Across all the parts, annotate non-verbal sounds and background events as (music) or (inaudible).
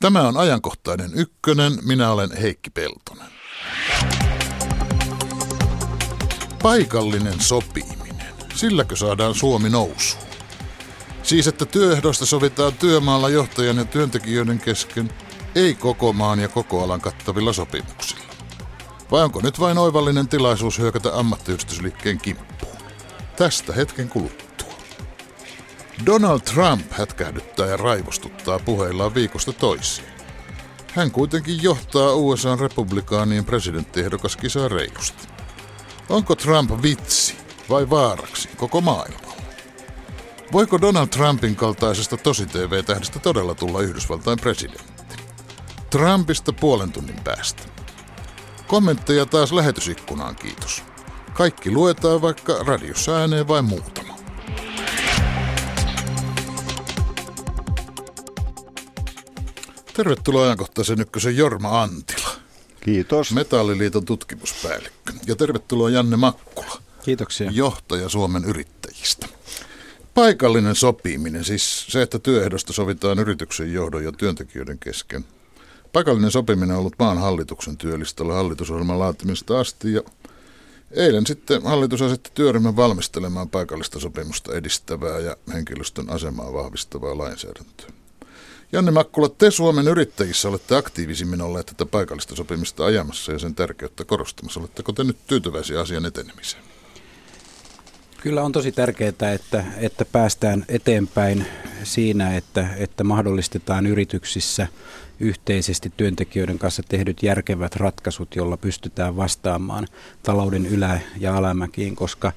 Tämä on ajankohtainen ykkönen. Minä olen Heikki Peltonen. Paikallinen sopiminen. Silläkö saadaan Suomi nousuun? Siis, että työehdoista sovitaan työmaalla johtajan ja työntekijöiden kesken, ei koko maan ja koko alan kattavilla sopimuksilla. Vai onko nyt vain oivallinen tilaisuus hyökätä ammattiyhdistysliikkeen kimppuun? Tästä hetken kuluttua. Donald Trump hätkähdyttää ja raivostuttaa puheillaan viikosta toisiin. Hän kuitenkin johtaa USAn republikaanien presidenttiehdokkaskisaa reilusti. Onko Trump vitsi vai vaaraksi koko maailma? Voiko Donald Trumpin kaltaisesta tosi-TV-tähdestä todella tulla Yhdysvaltain presidentti? Trumpista puolen tunnin päästä. Kommentteja taas lähetysikkunaan, kiitos. Kaikki luetaan vaikka radiossa ääneen vain muutama. Tervetuloa ajankohtaisen ykkösen Jorma Antila. Kiitos. Metalliliiton tutkimuspäällikkö. Ja tervetuloa Janne Makkula. Kiitoksia. Johtaja Suomen yrittäjistä. Paikallinen sopiminen, siis se, että työehdosta sovitaan yrityksen johdon ja työntekijöiden kesken. Paikallinen sopiminen on ollut maan hallituksen työlistalla hallitusohjelman laatimista asti ja eilen sitten hallitus asetti työryhmän valmistelemaan paikallista sopimusta edistävää ja henkilöstön asemaa vahvistavaa lainsäädäntöä. Janne Makkula, te Suomen yrittäjissä olette aktiivisimmin olleet tätä paikallista sopimista ajamassa ja sen tärkeyttä korostamassa. Oletteko te nyt tyytyväisiä asian etenemiseen? Kyllä on tosi tärkeää, että, että päästään eteenpäin siinä, että, että mahdollistetaan yrityksissä yhteisesti työntekijöiden kanssa tehdyt järkevät ratkaisut, jolla pystytään vastaamaan talouden ylä- ja alamäkiin, koska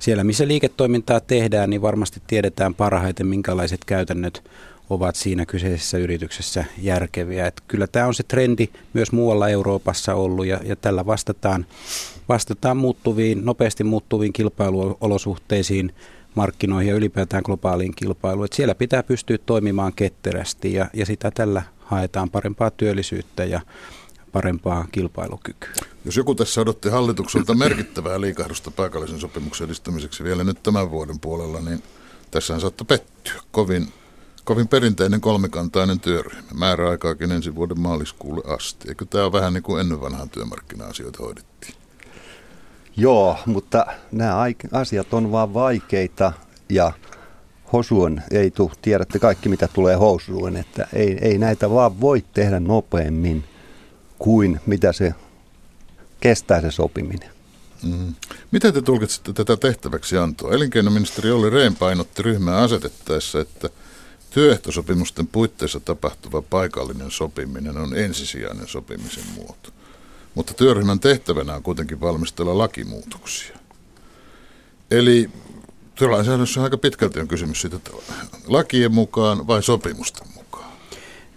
siellä missä liiketoimintaa tehdään, niin varmasti tiedetään parhaiten, minkälaiset käytännöt ovat siinä kyseisessä yrityksessä järkeviä. Että kyllä tämä on se trendi myös muualla Euroopassa ollut ja, ja tällä vastataan, vastataan muuttuviin, nopeasti muuttuviin kilpailuolosuhteisiin, markkinoihin ja ylipäätään globaaliin kilpailuun. Että siellä pitää pystyä toimimaan ketterästi ja, ja sitä tällä haetaan parempaa työllisyyttä ja parempaa kilpailukykyä. Jos joku tässä odotti hallitukselta merkittävää liikahdusta paikallisen sopimuksen edistämiseksi vielä nyt tämän vuoden puolella, niin tässä saattaa pettyä. Kovin kovin perinteinen kolmikantainen työryhmä. Määräaikaakin ensi vuoden maaliskuulle asti. Eikö tämä ole vähän niin kuin ennen vanhaan työmarkkina-asioita hoidettiin? Joo, mutta nämä asiat on vaan vaikeita ja hosuun ei tule, tiedätte kaikki mitä tulee hosuun, että ei, ei näitä vaan voi tehdä nopeammin kuin mitä se kestää se sopiminen. Mm. Miten te tulkitsette tätä tehtäväksi antoa? Elinkeinoministeri Olli Rehn painotti ryhmää asetettaessa, että – Työehtosopimusten puitteissa tapahtuva paikallinen sopiminen on ensisijainen sopimisen muoto. Mutta työryhmän tehtävänä on kuitenkin valmistella lakimuutoksia. Eli työlainsäädännössä aika pitkälti on kysymys siitä, että lakien mukaan vai sopimusten mukaan.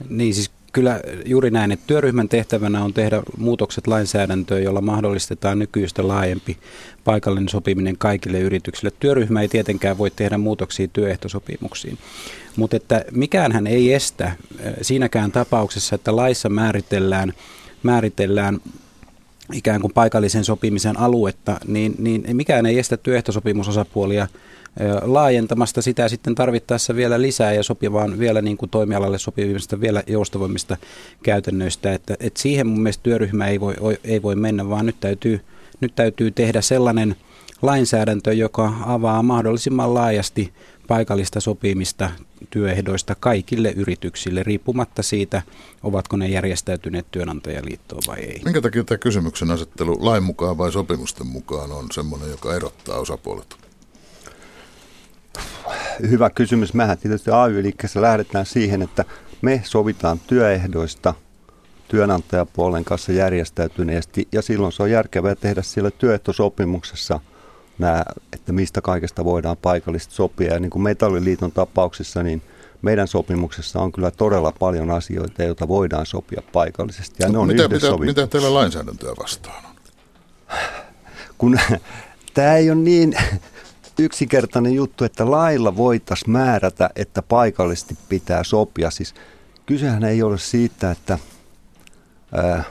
Niin siis kyllä juuri näin, että työryhmän tehtävänä on tehdä muutokset lainsäädäntöön, jolla mahdollistetaan nykyistä laajempi paikallinen sopiminen kaikille yrityksille. Työryhmä ei tietenkään voi tehdä muutoksia työehtosopimuksiin, mutta että mikäänhän ei estä äh, siinäkään tapauksessa, että laissa määritellään, määritellään ikään kuin paikallisen sopimisen aluetta, niin, niin mikään ei estä työehtosopimusosapuolia – laajentamasta sitä sitten tarvittaessa vielä lisää ja sopivaan vielä niin kuin toimialalle sopivista vielä joustavoimmista käytännöistä. Että, että siihen mun mielestä työryhmä ei voi, ei voi mennä, vaan nyt täytyy, nyt täytyy tehdä sellainen lainsäädäntö, joka avaa mahdollisimman laajasti paikallista sopimista työehdoista kaikille yrityksille, riippumatta siitä, ovatko ne järjestäytyneet työnantajaliittoon vai ei. Minkä takia tämä kysymyksen asettelu lain mukaan vai sopimusten mukaan on sellainen, joka erottaa osapuolet? Hyvä kysymys. Mähän tietysti AY-liikkeessä lähdetään siihen, että me sovitaan työehdoista työnantajapuolen kanssa järjestäytyneesti ja silloin se on järkevää tehdä siellä työehtosopimuksessa nämä, että mistä kaikesta voidaan paikallisesti sopia. Ja niin kuin Metalliliiton tapauksessa, niin meidän sopimuksessa on kyllä todella paljon asioita, joita voidaan sopia paikallisesti. Ja no, ne on mitä, mitä, mitä teillä lainsäädäntöä vastaan on? Kun tämä ei ole niin yksinkertainen juttu, että lailla voitaisiin määrätä, että paikallisesti pitää sopia. Siis kysehän ei ole siitä, että ää,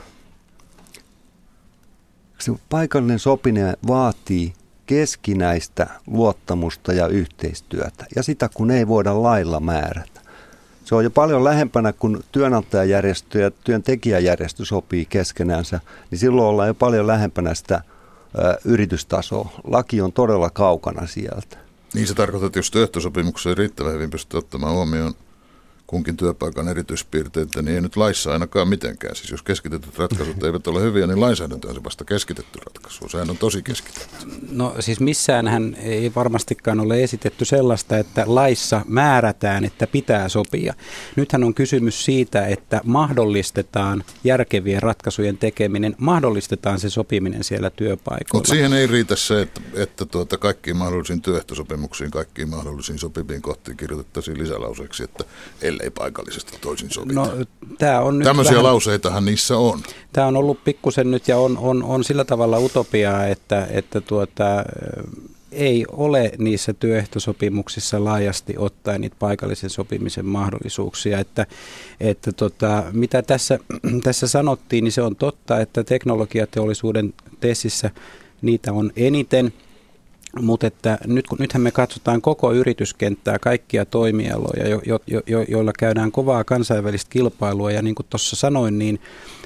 se paikallinen sopiminen vaatii keskinäistä luottamusta ja yhteistyötä. Ja sitä kun ei voida lailla määrätä. Se on jo paljon lähempänä, kun työnantajajärjestö ja työntekijäjärjestö sopii keskenänsä, niin silloin ollaan jo paljon lähempänä sitä ö, yritystasoa. Laki on todella kaukana sieltä. Niin se tarkoittaa, että jos työehtosopimuksessa ei riittävän hyvin pysty ottamaan huomioon kunkin työpaikan erityispiirteitä, niin ei nyt laissa ainakaan mitenkään. Siis jos keskitetyt ratkaisut (laughs) eivät ole hyviä, niin lainsäädäntö on se vasta keskitetty ratkaisu. Sehän on tosi keskitetty. No siis missään hän ei varmastikaan ole esitetty sellaista, että laissa määrätään, että pitää sopia. Nythän on kysymys siitä, että mahdollistetaan järkevien ratkaisujen tekeminen, mahdollistetaan se sopiminen siellä työpaikoilla. Mutta siihen ei riitä se, että, että tuota, kaikkiin mahdollisiin työehtosopimuksiin, kaikkiin mahdollisiin sopiviin kohtiin kirjoitettaisiin lisälauseeksi, että ellei paikallisesti toisin sovita. No, tää on nyt Tämmöisiä vähän, lauseitahan niissä on. Tämä on ollut pikkusen nyt ja on, on, on sillä tavalla utopiaa, että, että tuota, ei ole niissä työehtosopimuksissa laajasti ottaen niitä paikallisen sopimisen mahdollisuuksia. Että, että tota, mitä tässä, (clears throat) tässä sanottiin, niin se on totta, että teknologiateollisuuden tessissä niitä on eniten – mutta että nyt, kun, nythän me katsotaan koko yrityskenttää, kaikkia toimialoja, jo, jo, jo, joilla käydään kovaa kansainvälistä kilpailua. Ja niin kuin tuossa sanoin, niin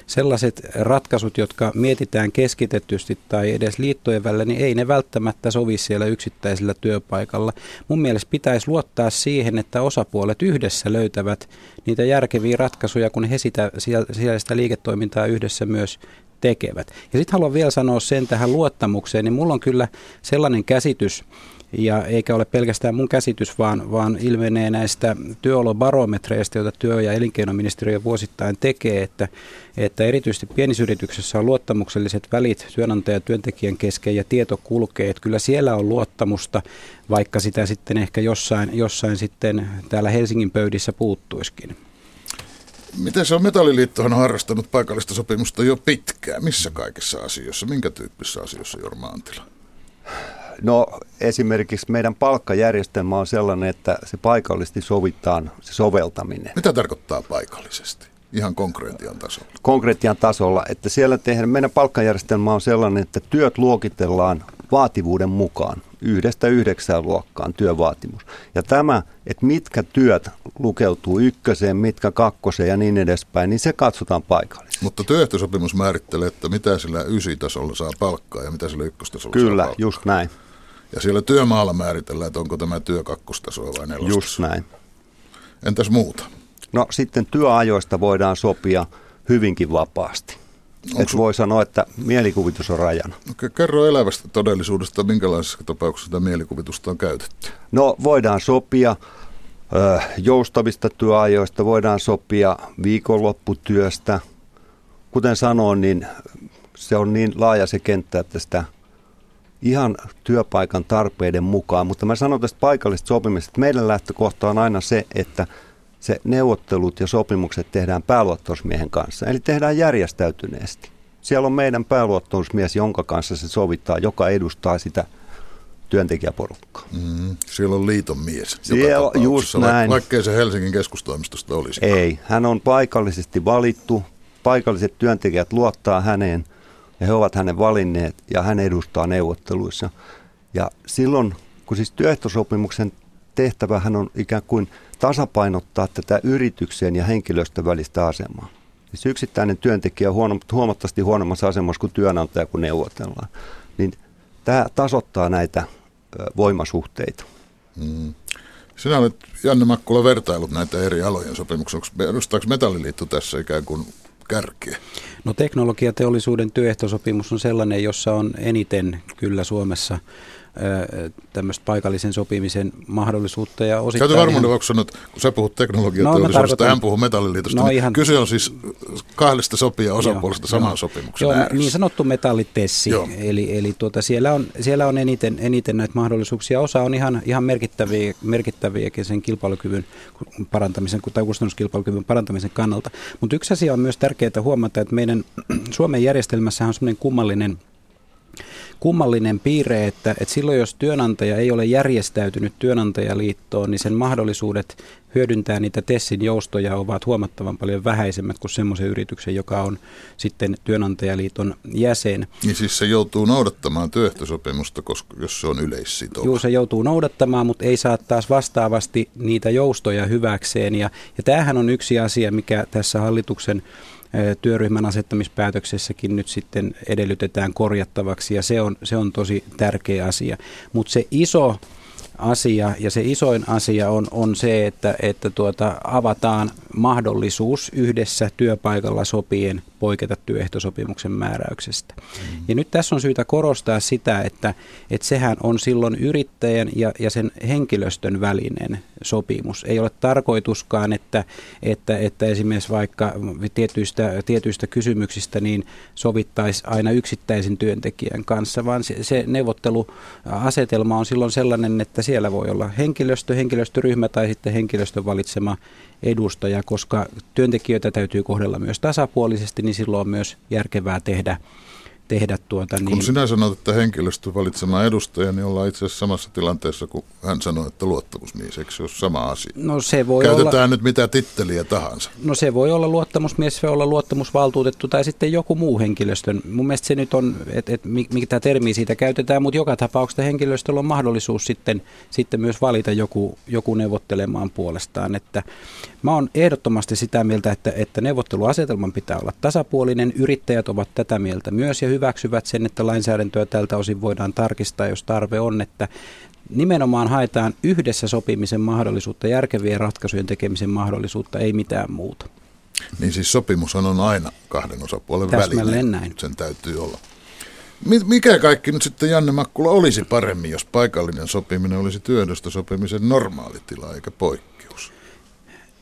sellaiset ratkaisut, jotka mietitään keskitetysti tai edes liittojen välillä, niin ei ne välttämättä sovi siellä yksittäisellä työpaikalla. Mun mielestä pitäisi luottaa siihen, että osapuolet yhdessä löytävät niitä järkeviä ratkaisuja, kun he sitä, siellä sitä liiketoimintaa yhdessä myös tekevät. Ja sitten haluan vielä sanoa sen tähän luottamukseen, niin mulla on kyllä sellainen käsitys, ja eikä ole pelkästään mun käsitys, vaan, vaan ilmenee näistä työolobarometreistä, joita työ- ja elinkeinoministeriö vuosittain tekee, että, että erityisesti pienisyrityksessä on luottamukselliset välit työnantaja ja työntekijän kesken ja tieto kulkee, että kyllä siellä on luottamusta, vaikka sitä sitten ehkä jossain, jossain sitten täällä Helsingin pöydissä puuttuiskin. Miten se on? Metalliliittohan on harrastanut paikallista sopimusta jo pitkään. Missä kaikissa asioissa? Minkä tyyppisissä asioissa, Jorma Antila? No esimerkiksi meidän palkkajärjestelmä on sellainen, että se paikallisesti sovitaan se soveltaminen. Mitä tarkoittaa paikallisesti? Ihan konkreettian tasolla. Konkreettian tasolla, että siellä tehdään, meidän palkkajärjestelmä on sellainen, että työt luokitellaan vaativuuden mukaan yhdestä yhdeksään luokkaan työvaatimus. Ja tämä, että mitkä työt lukeutuu ykköseen, mitkä kakkoseen ja niin edespäin, niin se katsotaan paikallisesti. Mutta työehtosopimus määrittelee, että mitä sillä ysitasolla saa palkkaa ja mitä sillä ykköstasolla Kyllä, saa palkkaa. just näin. Ja siellä työmaalla määritellään, että onko tämä työ kakkostasoa vai nelostasoa. Just näin. Entäs muuta? No sitten työajoista voidaan sopia hyvinkin vapaasti. Et voi sanoa, että mielikuvitus on rajana. Okay, kerro elävästä todellisuudesta, minkälaisessa tapauksessa tätä mielikuvitusta on käytetty? No voidaan sopia ö, joustavista työajoista, voidaan sopia viikonlopputyöstä. Kuten sanoin, niin se on niin laaja se kenttä, että sitä ihan työpaikan tarpeiden mukaan. Mutta mä sanon tästä paikallisesta sopimisesta, että meidän lähtökohta on aina se, että se neuvottelut ja sopimukset tehdään pääluottamusmiehen kanssa. Eli tehdään järjestäytyneesti. Siellä on meidän pääluottamusmies, jonka kanssa se sovittaa, joka edustaa sitä työntekijäporukkaa. Mm, siellä on liiton mies. Siellä, just näin. Vaikkei se Helsingin keskustoimistosta olisi. Ei, hän on paikallisesti valittu. Paikalliset työntekijät luottaa häneen ja he ovat hänen valinneet ja hän edustaa neuvotteluissa. Ja silloin, kun siis työehtosopimuksen tehtävähän on ikään kuin tasapainottaa tätä yrityksen ja henkilöstön välistä asemaa. Siis yksittäinen työntekijä on huomattavasti huonommassa asemassa kuin työnantaja, kun neuvotellaan. Niin tämä tasoittaa näitä voimasuhteita. Mm. Sinä olet, Janne Makkula, vertailut näitä eri alojen sopimuksia. Edustaako Metalliliitto tässä ikään kuin kärkeä? No teknologiateollisuuden työehtosopimus on sellainen, jossa on eniten kyllä Suomessa tämmöistä paikallisen sopimisen mahdollisuutta. Ja osittain Käytä varmuuden vuoksi sanoa, että kun sä puhut teknologiateollisuudesta, no, hän puhuu metalliliitosta, no, niin ihan... kyse on siis kahdesta sopia osapuolesta saman joo. sopimuksen joo, Niin sanottu metallitessi, joo. eli, eli tuota, siellä on, siellä on eniten, eniten näitä mahdollisuuksia. Osa on ihan, ihan merkittäviä, merkittäviäkin sen kilpailukyvyn parantamisen tai kustannuskilpailukyvyn parantamisen kannalta. Mutta yksi asia on myös tärkeää huomata, että meidän Suomen järjestelmässä on semmoinen kummallinen kummallinen piirre, että, että silloin jos työnantaja ei ole järjestäytynyt työnantajaliittoon, niin sen mahdollisuudet hyödyntää niitä TESSin joustoja ovat huomattavan paljon vähäisemmät kuin semmoisen yrityksen, joka on sitten työnantajaliiton jäsen. Niin siis se joutuu noudattamaan työehtosopimusta, koska jos se on yleissitova. Joo, se joutuu noudattamaan, mutta ei saa taas vastaavasti niitä joustoja hyväkseen. Ja, ja tämähän on yksi asia, mikä tässä hallituksen työryhmän asettamispäätöksessäkin nyt sitten edellytetään korjattavaksi ja se on, se on tosi tärkeä asia. Mutta se iso asia ja se isoin asia on, on se, että, että tuota, avataan mahdollisuus yhdessä työpaikalla sopien poiketa työehtosopimuksen määräyksestä. Mm. Ja nyt tässä on syytä korostaa sitä, että, että sehän on silloin yrittäjän ja, ja sen henkilöstön välinen sopimus. Ei ole tarkoituskaan, että, että, että esimerkiksi vaikka tietyistä, tietyistä kysymyksistä niin sovittaisi aina yksittäisen työntekijän kanssa, vaan se, se neuvotteluasetelma on silloin sellainen, että siellä voi olla henkilöstö, henkilöstöryhmä tai sitten henkilöstön valitsema edustaja, koska työntekijöitä täytyy kohdella myös tasapuolisesti, niin silloin on myös järkevää tehdä tehdä tuota. Niin... Kun sinä sanot, että henkilöstö valitsema edustaja, niin ollaan itse asiassa samassa tilanteessa, kun hän sanoi, että luottamusmies, eikö se ole sama asia? No se voi Käytetään olla... nyt mitä titteliä tahansa. No se voi olla luottamusmies, se voi olla luottamusvaltuutettu tai sitten joku muu henkilöstön. Mun mielestä se nyt on, että et, mitä termiä siitä käytetään, mutta joka tapauksessa henkilöstöllä on mahdollisuus sitten, sitten myös valita joku, joku neuvottelemaan puolestaan. Että mä oon ehdottomasti sitä mieltä, että, että neuvotteluasetelman pitää olla tasapuolinen. Yrittäjät ovat tätä mieltä myös ja hyväksyvät sen, että lainsäädäntöä tältä osin voidaan tarkistaa, jos tarve on, että nimenomaan haetaan yhdessä sopimisen mahdollisuutta, järkevien ratkaisujen tekemisen mahdollisuutta, ei mitään muuta. Niin siis sopimus on aina kahden osapuolen välinen. näin. Sen täytyy olla. Mikä kaikki nyt sitten Janne Makkula olisi paremmin, jos paikallinen sopiminen olisi työdöstä sopimisen normaali tila eikä poikkeus?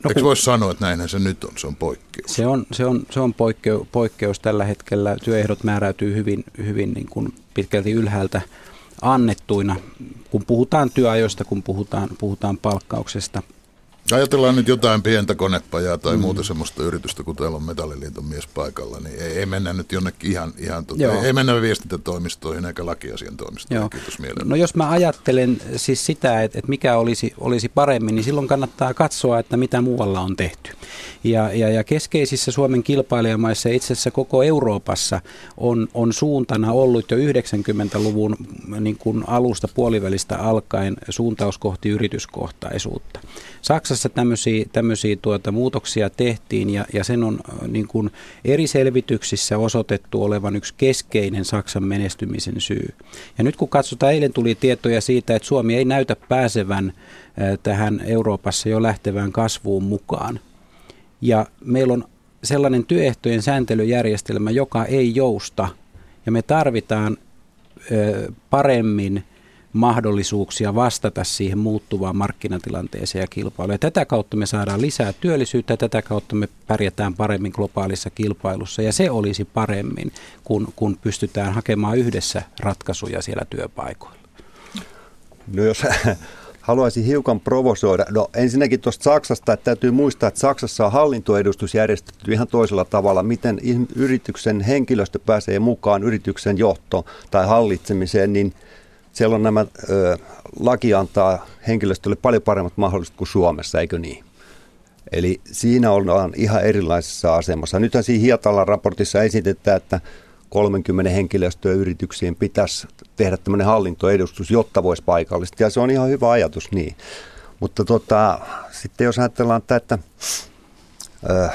No, Eikö voisi sanoa, että näinhän se nyt on, se on poikkeus? Se on, se on, se on poikkeus, poikkeus tällä hetkellä. Työehdot määräytyy hyvin, hyvin niin kuin pitkälti ylhäältä annettuina, kun puhutaan työajoista, kun puhutaan, puhutaan palkkauksesta. Ajatellaan nyt jotain pientä konepajaa tai mm. muuta semmoista yritystä, kun täällä on Metalliliiton mies paikalla, niin ei, ei mennä nyt jonnekin ihan, ihan tuota, ei, ei mennä viestintätoimistoihin eikä lakiasiantoimistoihin. Joo. Kiitos mielellä. No jos mä ajattelen siis sitä, että, että mikä olisi, olisi paremmin, niin silloin kannattaa katsoa, että mitä muualla on tehty. Ja, ja, ja keskeisissä Suomen kilpailijamaissa ja itse asiassa koko Euroopassa on, on suuntana ollut jo 90-luvun niin kuin alusta puolivälistä alkaen suuntaus kohti yrityskohtaisuutta. Saksassa tämmöisiä, tämmöisiä tuota, muutoksia tehtiin ja, ja sen on niin kuin eri selvityksissä osoitettu olevan yksi keskeinen Saksan menestymisen syy. Ja nyt kun katsotaan, eilen tuli tietoja siitä, että Suomi ei näytä pääsevän tähän Euroopassa jo lähtevään kasvuun mukaan. Ja meillä on sellainen työehtojen sääntelyjärjestelmä, joka ei jousta ja me tarvitaan paremmin mahdollisuuksia vastata siihen muuttuvaan markkinatilanteeseen ja kilpailuun. Ja tätä kautta me saadaan lisää työllisyyttä ja tätä kautta me pärjätään paremmin globaalissa kilpailussa ja se olisi paremmin, kun, kun pystytään hakemaan yhdessä ratkaisuja siellä työpaikoilla. No jos (laughs) haluaisin hiukan provosoida. No ensinnäkin tuosta Saksasta, että täytyy muistaa, että Saksassa on hallintoedustus järjestetty ihan toisella tavalla. Miten yrityksen henkilöstö pääsee mukaan yrityksen johtoon tai hallitsemiseen, niin – siellä on nämä, ö, laki antaa henkilöstölle paljon paremmat mahdollisuudet kuin Suomessa, eikö niin? Eli siinä ollaan ihan erilaisessa asemassa. Nythän siinä Hietalan raportissa esitetään, että 30 henkilöstöyrityksiin pitäisi tehdä tämmöinen hallintoedustus, jotta voisi paikallisesti. Ja se on ihan hyvä ajatus, niin. Mutta tota, sitten jos ajatellaan että ö,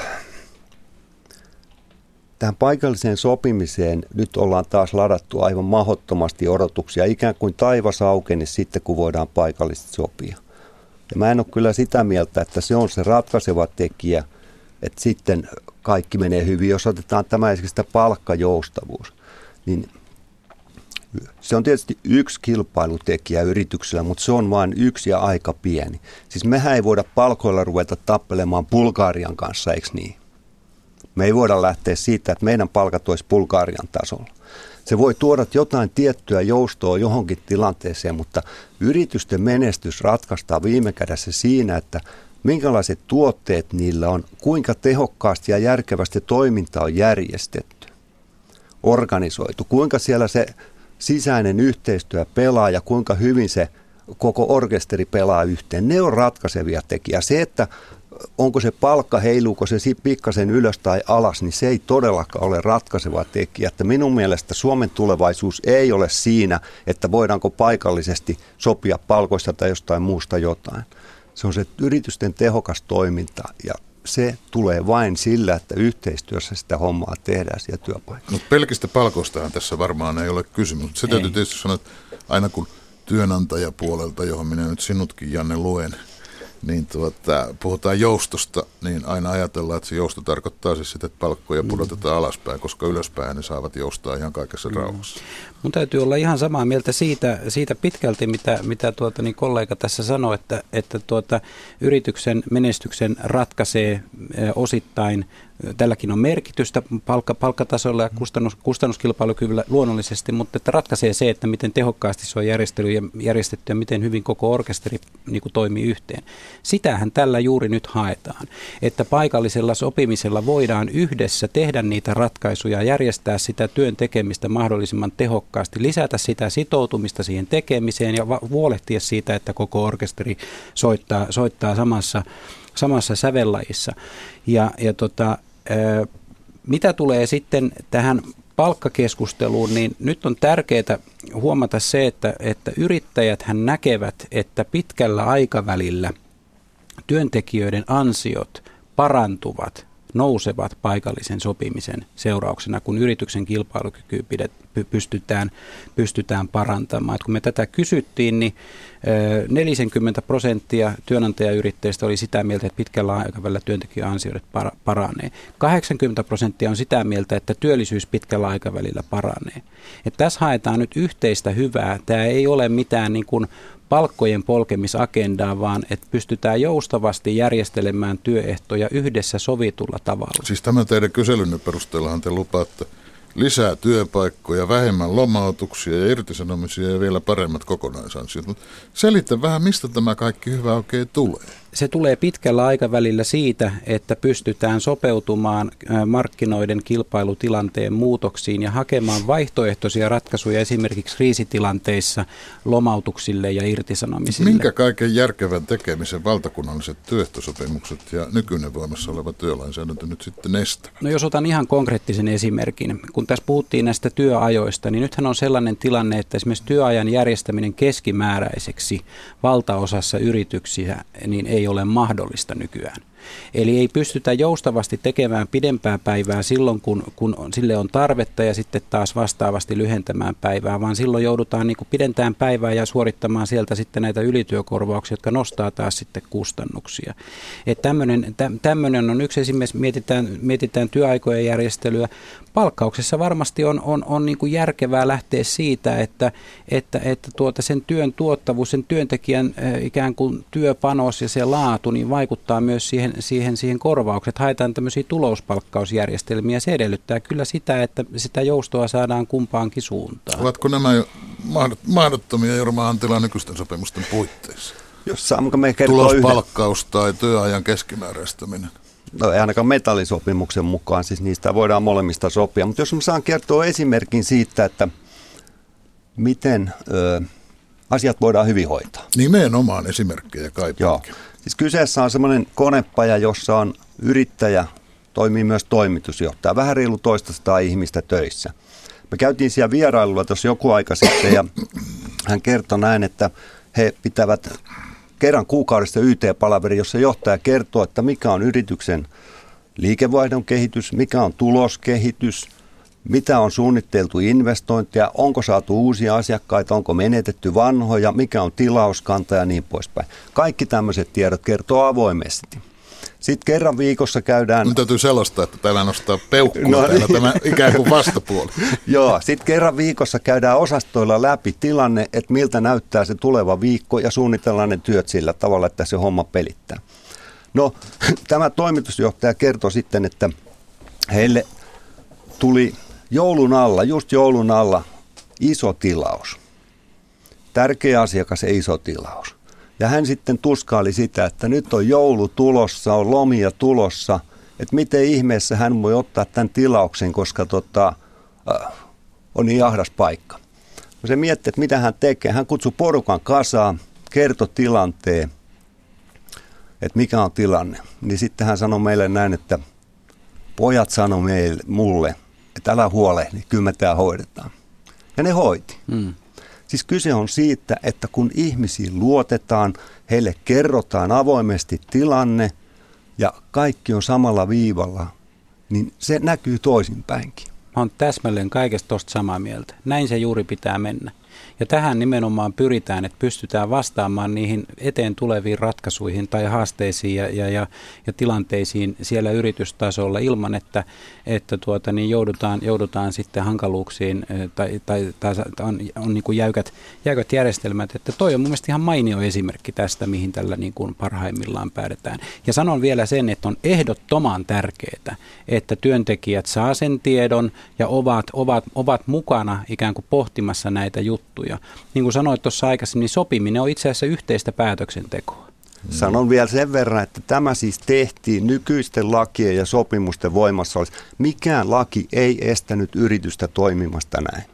tähän paikalliseen sopimiseen nyt ollaan taas ladattu aivan mahottomasti odotuksia, ikään kuin taivas aukeni sitten, kun voidaan paikallisesti sopia. Ja mä en ole kyllä sitä mieltä, että se on se ratkaiseva tekijä, että sitten kaikki menee hyvin. Jos otetaan tämä esimerkiksi palkkajoustavuus, niin se on tietysti yksi kilpailutekijä yrityksellä, mutta se on vain yksi ja aika pieni. Siis mehän ei voida palkoilla ruveta tappelemaan Bulgarian kanssa, eikö niin? Me ei voida lähteä siitä, että meidän palkat olisi Bulgarian tasolla. Se voi tuoda jotain tiettyä joustoa johonkin tilanteeseen, mutta yritysten menestys ratkaistaan viime kädessä siinä, että minkälaiset tuotteet niillä on, kuinka tehokkaasti ja järkevästi toiminta on järjestetty, organisoitu, kuinka siellä se sisäinen yhteistyö pelaa ja kuinka hyvin se koko orkesteri pelaa yhteen. Ne on ratkaisevia tekijä. Se, että onko se palkka, heiluuko se pikkasen ylös tai alas, niin se ei todellakaan ole ratkaiseva tekijä. Että minun mielestä Suomen tulevaisuus ei ole siinä, että voidaanko paikallisesti sopia palkoista tai jostain muusta jotain. Se on se yritysten tehokas toiminta ja se tulee vain sillä, että yhteistyössä sitä hommaa tehdään siellä työpaikalla. No pelkistä palkoistahan tässä varmaan ei ole kysymys. Se täytyy tietysti sanoa, että aina kun työnantajapuolelta, johon minä nyt sinutkin Janne luen, niin tuota, puhutaan joustosta, niin aina ajatellaan, että se jousto tarkoittaa siis sitä, että palkkoja pudotetaan alaspäin, koska ylöspäin ne saavat joustaa ihan kaikessa mm. rauhassa. Mun täytyy olla ihan samaa mieltä siitä, siitä pitkälti, mitä, mitä tuota, niin kollega tässä sanoi, että, että tuota, yrityksen menestyksen ratkaisee osittain Tälläkin on merkitystä palkka, palkkatasolla ja kustannus, kustannuskilpailukyvyllä luonnollisesti, mutta että ratkaisee se, että miten tehokkaasti se on järjestely ja järjestetty ja miten hyvin koko orkesteri niin kuin toimii yhteen. Sitähän tällä juuri nyt haetaan, että paikallisella sopimisella voidaan yhdessä tehdä niitä ratkaisuja, järjestää sitä työn tekemistä mahdollisimman tehokkaasti, lisätä sitä sitoutumista siihen tekemiseen ja huolehtia siitä, että koko orkesteri soittaa, soittaa samassa samassa sävellajissa. Ja, ja tota, mitä tulee sitten tähän palkkakeskusteluun, niin nyt on tärkeää huomata se, että, että yrittäjät hän näkevät, että pitkällä aikavälillä työntekijöiden ansiot parantuvat nousevat paikallisen sopimisen seurauksena, kun yrityksen kilpailukyky pystytään, pystytään parantamaan. Et kun me tätä kysyttiin, niin 40 prosenttia työnantajayrittäjistä oli sitä mieltä, että pitkällä aikavälillä työntekijäansioidet paranee. 80 prosenttia on sitä mieltä, että työllisyys pitkällä aikavälillä paranee. Et tässä haetaan nyt yhteistä hyvää. Tämä ei ole mitään niin kuin palkkojen polkemisagendaa, vaan että pystytään joustavasti järjestelemään työehtoja yhdessä sovitulla tavalla. Siis tämän teidän kyselynne perusteellahan te lupaatte lisää työpaikkoja, vähemmän lomautuksia ja irtisanomisia ja vielä paremmat kokonaisansiot. Mutta selitä vähän, mistä tämä kaikki hyvä oikein tulee se tulee pitkällä aikavälillä siitä, että pystytään sopeutumaan markkinoiden kilpailutilanteen muutoksiin ja hakemaan vaihtoehtoisia ratkaisuja esimerkiksi kriisitilanteissa lomautuksille ja irtisanomisille. Minkä kaiken järkevän tekemisen valtakunnalliset työehtosopimukset ja nykyinen voimassa oleva työlainsäädäntö nyt sitten estävät? No jos otan ihan konkreettisen esimerkin. Kun tässä puhuttiin näistä työajoista, niin nythän on sellainen tilanne, että esimerkiksi työajan järjestäminen keskimääräiseksi valtaosassa yrityksiä niin ei ei ole mahdollista nykyään. Eli ei pystytä joustavasti tekemään pidempää päivää silloin, kun, kun sille on tarvetta ja sitten taas vastaavasti lyhentämään päivää, vaan silloin joudutaan niin pidentämään päivää ja suorittamaan sieltä sitten näitä ylityökorvauksia, jotka nostaa taas sitten kustannuksia. Että tämmöinen, tämmöinen on yksi esimerkiksi, mietitään, mietitään työaikojen järjestelyä. Palkkauksessa varmasti on, on, on niin kuin järkevää lähteä siitä, että, että, että tuota sen työn tuottavuus, sen työntekijän ikään kuin työpanos ja se laatu, niin vaikuttaa myös siihen siihen, siihen, korvaukset. Haetaan tämmöisiä tulouspalkkausjärjestelmiä. Se edellyttää kyllä sitä, että sitä joustoa saadaan kumpaankin suuntaan. Ovatko nämä mahdottomia Jorma Antila nykyisten sopimusten puitteissa? Jos saanko me Tulospalkkaus yhden? tai työajan keskimääräistäminen? No ei ainakaan metallisopimuksen mukaan, siis niistä voidaan molemmista sopia. Mutta jos mä saan kertoa esimerkin siitä, että miten ö, asiat voidaan hyvin hoitaa. Nimenomaan esimerkkejä kaipaankin. Joo. Siis kyseessä on semmoinen konepaja, jossa on yrittäjä, toimii myös toimitusjohtaja, vähän reilu toista ihmistä töissä. Me käytiin siellä vierailulla tuossa joku aika sitten ja hän kertoi näin, että he pitävät kerran kuukaudessa YT-palaveri, jossa johtaja kertoo, että mikä on yrityksen liikevaihdon kehitys, mikä on tuloskehitys, mitä on suunniteltu investointia, onko saatu uusia asiakkaita, onko menetetty vanhoja, mikä on tilauskanta ja niin poispäin. Kaikki tämmöiset tiedot kertoo avoimesti. Sitten kerran viikossa käydään... Nyt täytyy selostaa, että täällä nostaa peukkua no, täällä niin. tämä ikään kuin vastapuoli. (laughs) Joo, sitten kerran viikossa käydään osastoilla läpi tilanne, että miltä näyttää se tuleva viikko ja suunnitellaan ne työt sillä tavalla, että se homma pelittää. No, (laughs) tämä toimitusjohtaja kertoi sitten, että heille tuli joulun alla, just joulun alla, iso tilaus. Tärkeä asiakas ja iso tilaus. Ja hän sitten tuskaili sitä, että nyt on joulu tulossa, on lomia tulossa, että miten ihmeessä hän voi ottaa tämän tilauksen, koska tota, äh, on niin ahdas paikka. kun se miettii, että mitä hän tekee, hän kutsui porukan kasaan, kertoi tilanteen, että mikä on tilanne. Niin sitten hän sanoi meille näin, että pojat sanoi meille, mulle, että älä huolehdi, kyllä me tämä hoidetaan. Ja ne hoiti. Mm. Siis kyse on siitä, että kun ihmisiin luotetaan, heille kerrotaan avoimesti tilanne ja kaikki on samalla viivalla, niin se näkyy toisinpäinkin. Mä oon täsmälleen kaikesta tosta samaa mieltä. Näin se juuri pitää mennä. Ja tähän nimenomaan pyritään, että pystytään vastaamaan niihin eteen tuleviin ratkaisuihin tai haasteisiin ja, ja, ja, ja tilanteisiin siellä yritystasolla ilman, että, että tuota, niin joudutaan, joudutaan sitten hankaluuksiin tai, tai, tai on, on niin kuin jäykät, jäykät järjestelmät. Että toi on mun mielestä ihan mainio esimerkki tästä, mihin tällä niin kuin parhaimmillaan päädetään. Ja sanon vielä sen, että on ehdottoman tärkeää, että työntekijät saa sen tiedon ja ovat, ovat, ovat mukana ikään kuin pohtimassa näitä juttuja ja niin kuin sanoit tuossa aikaisemmin, niin sopiminen on itse asiassa yhteistä päätöksentekoa. Mm. Sanon vielä sen verran, että tämä siis tehtiin nykyisten lakien ja sopimusten voimassa olisi. Mikään laki ei estänyt yritystä toimimasta näin.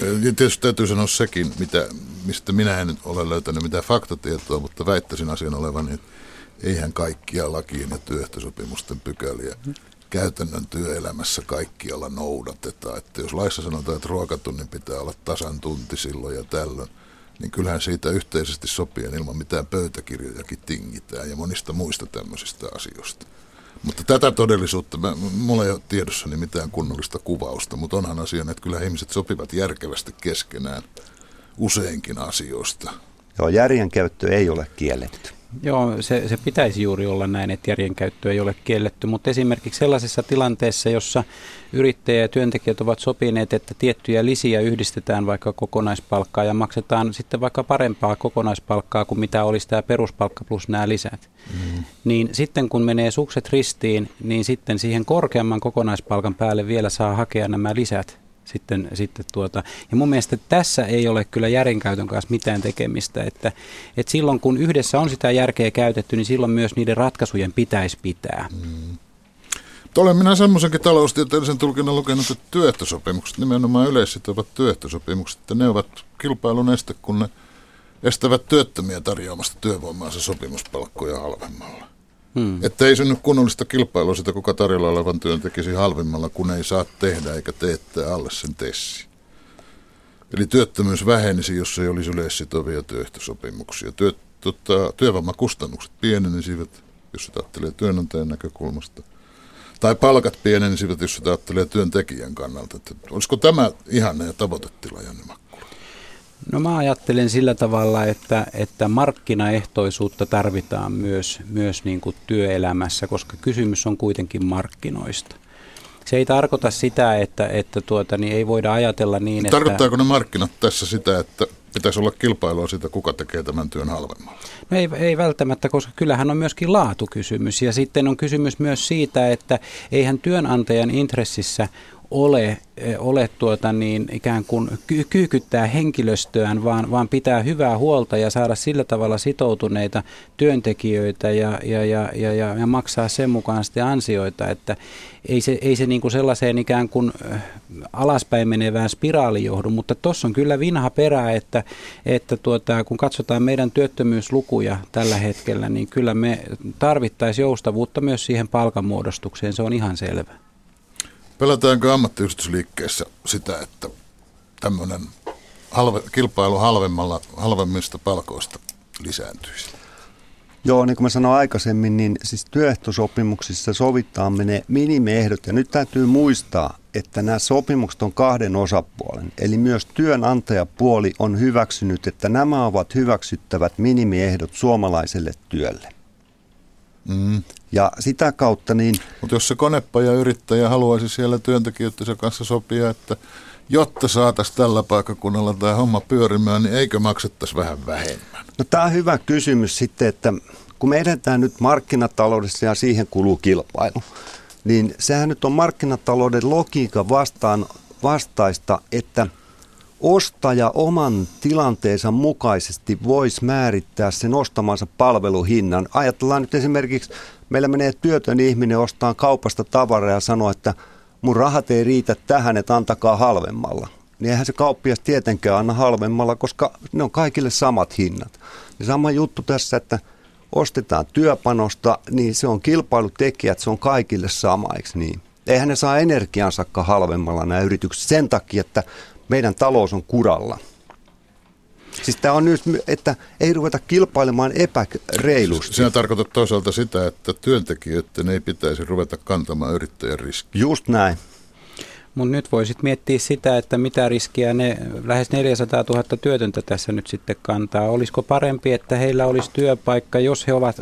Ja tietysti täytyy sanoa sekin, mitä, mistä minä en ole löytänyt mitään faktatietoa, mutta väittäisin asian olevan, että eihän kaikkia lakien ja työehtosopimusten pykäliä käytännön työelämässä kaikkialla noudatetaan. Että jos laissa sanotaan, että ruokatunnin pitää olla tasan tunti silloin ja tällöin, niin kyllähän siitä yhteisesti sopien ilman mitään pöytäkirjojakin tingitään ja monista muista tämmöisistä asioista. Mutta tätä todellisuutta, mä, mulla ei ole tiedossani mitään kunnollista kuvausta, mutta onhan asia, että kyllä ihmiset sopivat järkevästi keskenään useinkin asioista. Joo, järjen käyttö ei ole kielletty. Joo, se, se pitäisi juuri olla näin, että järjen käyttö ei ole kielletty, mutta esimerkiksi sellaisessa tilanteessa, jossa yrittäjä ja työntekijät ovat sopineet, että tiettyjä lisiä yhdistetään vaikka kokonaispalkkaa ja maksetaan sitten vaikka parempaa kokonaispalkkaa kuin mitä olisi tämä peruspalkka plus nämä lisät. Mm. Niin sitten kun menee sukset ristiin, niin sitten siihen korkeamman kokonaispalkan päälle vielä saa hakea nämä lisät sitten, sitten tuota, ja mun mielestä tässä ei ole kyllä järjenkäytön kanssa mitään tekemistä, että, että silloin kun yhdessä on sitä järkeä käytetty, niin silloin myös niiden ratkaisujen pitäisi pitää. Mm. Olen minä semmoisenkin taloustieteellisen tulkinnan lukenut, että työehtosopimukset, nimenomaan yleissitovat työehtosopimukset, että ne ovat kilpailun este, kun ne estävät työttömiä tarjoamasta työvoimaansa sopimuspalkkoja halvemmalla. Hmm. Että ei synny kunnollista kilpailua sitä, kuka tarjolla olevan työn tekisi halvimmalla, kun ei saa tehdä eikä teettää alle sen tessi. Eli työttömyys vähenisi, jos ei olisi yleissitovia työehtosopimuksia. Työ, tota, työvoimakustannukset pienenisivät, jos sitä ajattelee työnantajan näkökulmasta. Tai palkat pienenisivät, jos sitä ajattelee työntekijän kannalta. Että olisiko tämä ihanne ja tavoitetila, Janne No mä ajattelen sillä tavalla, että, että markkinaehtoisuutta tarvitaan myös, myös niin kuin työelämässä, koska kysymys on kuitenkin markkinoista. Se ei tarkoita sitä, että, että tuota, niin ei voida ajatella niin, että... Tarkoittaako ne markkinat tässä sitä, että pitäisi olla kilpailua siitä, kuka tekee tämän työn halvemmalla? No ei, ei välttämättä, koska kyllähän on myöskin laatukysymys. Ja sitten on kysymys myös siitä, että eihän työnantajan intressissä ole, eh, ole tuota niin, ikään kuin kyykyttää henkilöstöään, vaan, vaan pitää hyvää huolta ja saada sillä tavalla sitoutuneita työntekijöitä ja, ja, ja, ja, ja, ja maksaa sen mukaan sitten ansioita, että ei se, ei se niin kuin sellaiseen ikään kuin eh, alaspäin menevään spiraaliin johdu, mutta tuossa on kyllä vinha perä, että, että tuota, kun katsotaan meidän työttömyyslukuja tällä hetkellä, niin kyllä me tarvittaisiin joustavuutta myös siihen palkanmuodostukseen, se on ihan selvä. Pelätäänkö ammattiyhdistysliikkeessä sitä, että tämmöinen halve, kilpailu halvemmalla, halvemmista palkoista lisääntyisi? Joo, niin kuin mä sanoin aikaisemmin, niin siis työehtosopimuksissa sovitaan ne minimiehdot. Ja nyt täytyy muistaa, että nämä sopimukset on kahden osapuolen. Eli myös työnantajapuoli on hyväksynyt, että nämä ovat hyväksyttävät minimiehdot suomalaiselle työlle. Mm. Ja sitä kautta niin... Mutta jos se konepaja yrittäjä haluaisi siellä työntekijöiden kanssa sopia, että jotta saataisiin tällä paikkakunnalla tämä homma pyörimään, niin eikö maksettaisi vähän vähemmän? No tämä on hyvä kysymys sitten, että kun me edetään nyt markkinataloudessa ja siihen kuluu kilpailu, niin sehän nyt on markkinatalouden logiikan vastaan vastaista, että – ostaja oman tilanteensa mukaisesti voisi määrittää sen ostamansa palveluhinnan. Ajatellaan nyt esimerkiksi, meillä menee työtön ihminen ostaa kaupasta tavaraa ja sanoo, että mun rahat ei riitä tähän, että antakaa halvemmalla. niin eihän se kauppias tietenkään anna halvemmalla, koska ne on kaikille samat hinnat. Ja sama juttu tässä, että ostetaan työpanosta, niin se on kilpailutekijät, se on kaikille sama, eikö niin? Eihän ne saa energiansakka halvemmalla nämä yritykset sen takia, että meidän talous on kuralla. Siis tämä on nyt, että ei ruveta kilpailemaan epäreilusti. Sinä tarkoitat toisaalta sitä, että työntekijöiden ei pitäisi ruveta kantamaan yrittäjän riskiä. Just näin. Mutta nyt voisit miettiä sitä, että mitä riskiä ne lähes 400 000 työtöntä tässä nyt sitten kantaa. Olisiko parempi, että heillä olisi työpaikka, jos, he ovat,